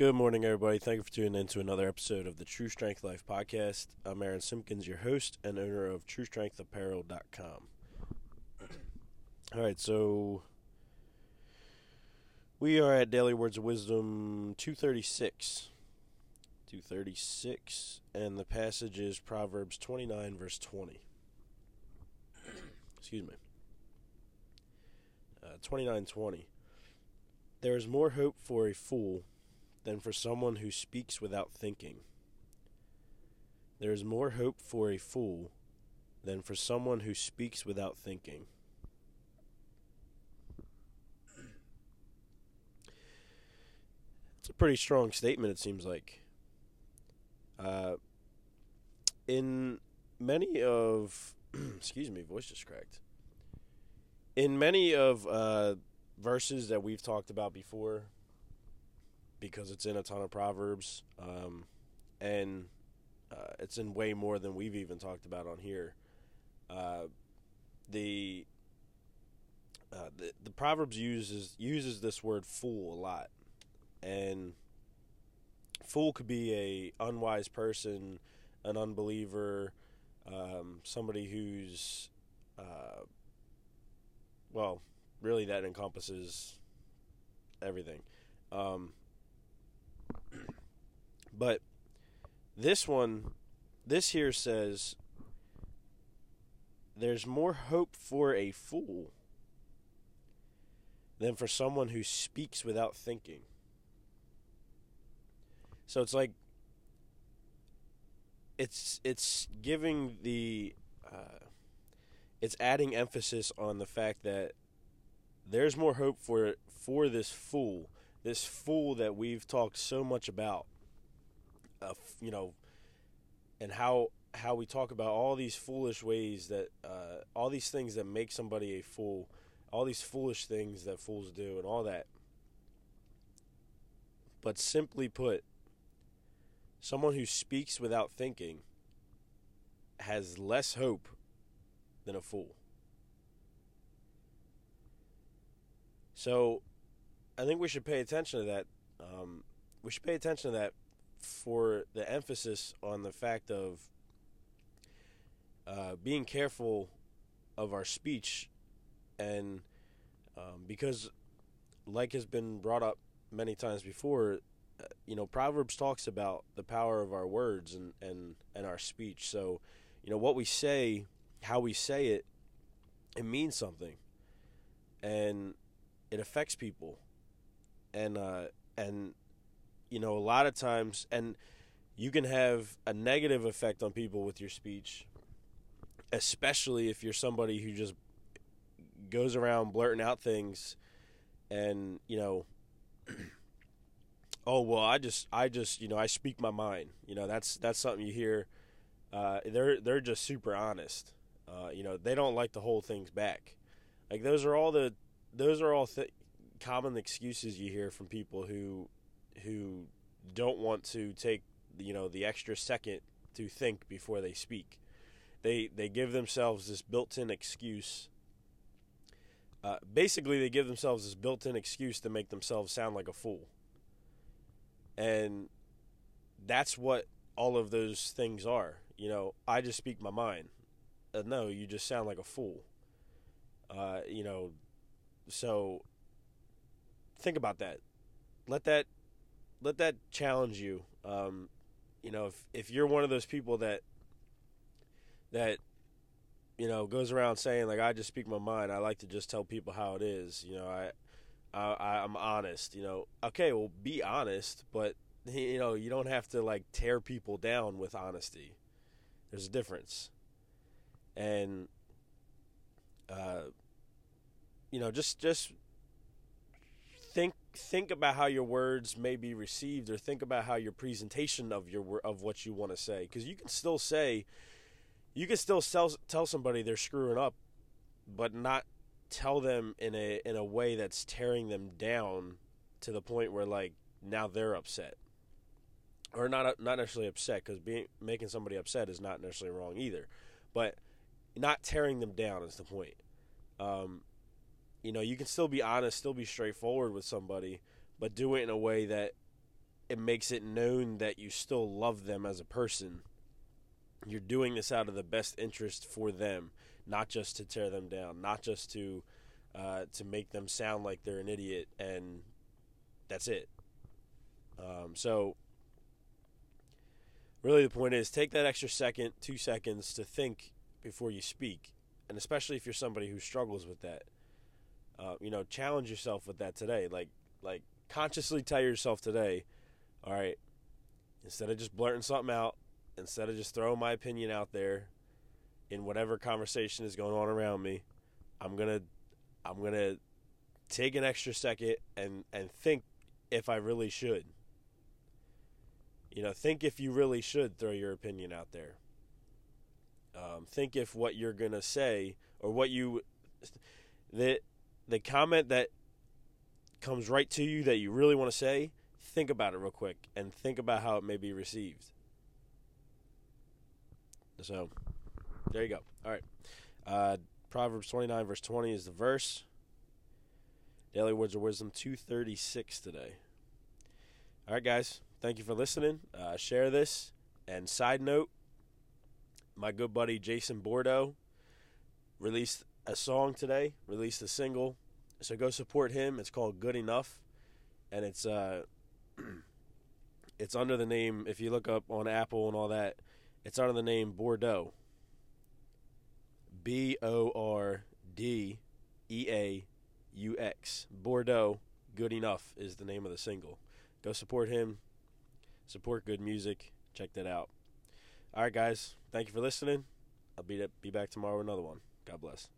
Good morning, everybody. Thank you for tuning in to another episode of the True Strength Life podcast. I'm Aaron Simpkins, your host and owner of TrueStrengthApparel.com. All right, so we are at Daily Words of Wisdom 236. 236, and the passage is Proverbs 29, verse 20. Excuse me. Uh, 29:20. There is more hope for a fool than for someone who speaks without thinking. There is more hope for a fool than for someone who speaks without thinking. It's a pretty strong statement, it seems like. Uh, in many of, excuse me, voice just cracked. In many of uh, verses that we've talked about before, because it's in a ton of proverbs, um, and uh, it's in way more than we've even talked about on here. Uh, the, uh, the the proverbs uses uses this word fool a lot, and fool could be a unwise person, an unbeliever, um, somebody who's, uh, well, really that encompasses everything. Um, but this one, this here says, there's more hope for a fool than for someone who speaks without thinking. So it's like it's it's giving the uh, it's adding emphasis on the fact that there's more hope for for this fool, this fool that we've talked so much about. You know, and how how we talk about all these foolish ways that uh, all these things that make somebody a fool, all these foolish things that fools do, and all that. But simply put, someone who speaks without thinking has less hope than a fool. So, I think we should pay attention to that. Um, we should pay attention to that for the emphasis on the fact of uh, being careful of our speech, and um, because, like has been brought up many times before, uh, you know, Proverbs talks about the power of our words and, and, and our speech. So, you know, what we say, how we say it, it means something, and it affects people, and uh, and you know, a lot of times, and you can have a negative effect on people with your speech, especially if you're somebody who just goes around blurting out things, and you know. oh well i just i just you know i speak my mind you know that's that's something you hear uh, they're they're just super honest uh, you know they don't like to hold things back like those are all the those are all th- common excuses you hear from people who who don't want to take you know the extra second to think before they speak they they give themselves this built-in excuse uh, basically they give themselves this built-in excuse to make themselves sound like a fool and that's what all of those things are. You know, I just speak my mind. Uh, no, you just sound like a fool. Uh, you know, so think about that. Let that let that challenge you. Um, you know, if if you're one of those people that that you know goes around saying like I just speak my mind, I like to just tell people how it is. You know, I I, I'm honest. You know, okay, well, be honest, but you know, you don't have to like tear people down with honesty. There's a difference, and uh, you know, just just think about how your words may be received, or think about how your presentation of your of what you want to say, because you can still say, you can still tell tell somebody they're screwing up, but not tell them in a in a way that's tearing them down to the point where like now they're upset. Or not not necessarily upset because being making somebody upset is not necessarily wrong either. But not tearing them down is the point. Um, you know you can still be honest still be straightforward with somebody but do it in a way that it makes it known that you still love them as a person. You're doing this out of the best interest for them, not just to tear them down, not just to uh, to make them sound like they're an idiot, and that's it. Um, so, really, the point is take that extra second, two seconds to think before you speak, and especially if you're somebody who struggles with that. Uh, you know, challenge yourself with that today. Like, like consciously tell yourself today, all right, instead of just blurting something out, instead of just throwing my opinion out there in whatever conversation is going on around me, I'm gonna, I'm gonna take an extra second and and think if I really should. You know, think if you really should throw your opinion out there. Um, think if what you're gonna say or what you the the comment that comes right to you that you really want to say, think about it real quick and think about how it may be received. So, there you go. All right. Uh, Proverbs 29, verse 20 is the verse. Daily Words of Wisdom 236 today. All right, guys. Thank you for listening. Uh, share this. And side note, my good buddy Jason Bordeaux released a song today, released a single. So go support him. It's called Good Enough. And it's uh it's under the name if you look up on Apple and all that, it's under the name Bordeaux. B O R D E A U X. Bordeaux, Good Enough is the name of the single. Go support him. Support good music. Check that out. All right, guys. Thank you for listening. I'll be be back tomorrow with another one. God bless.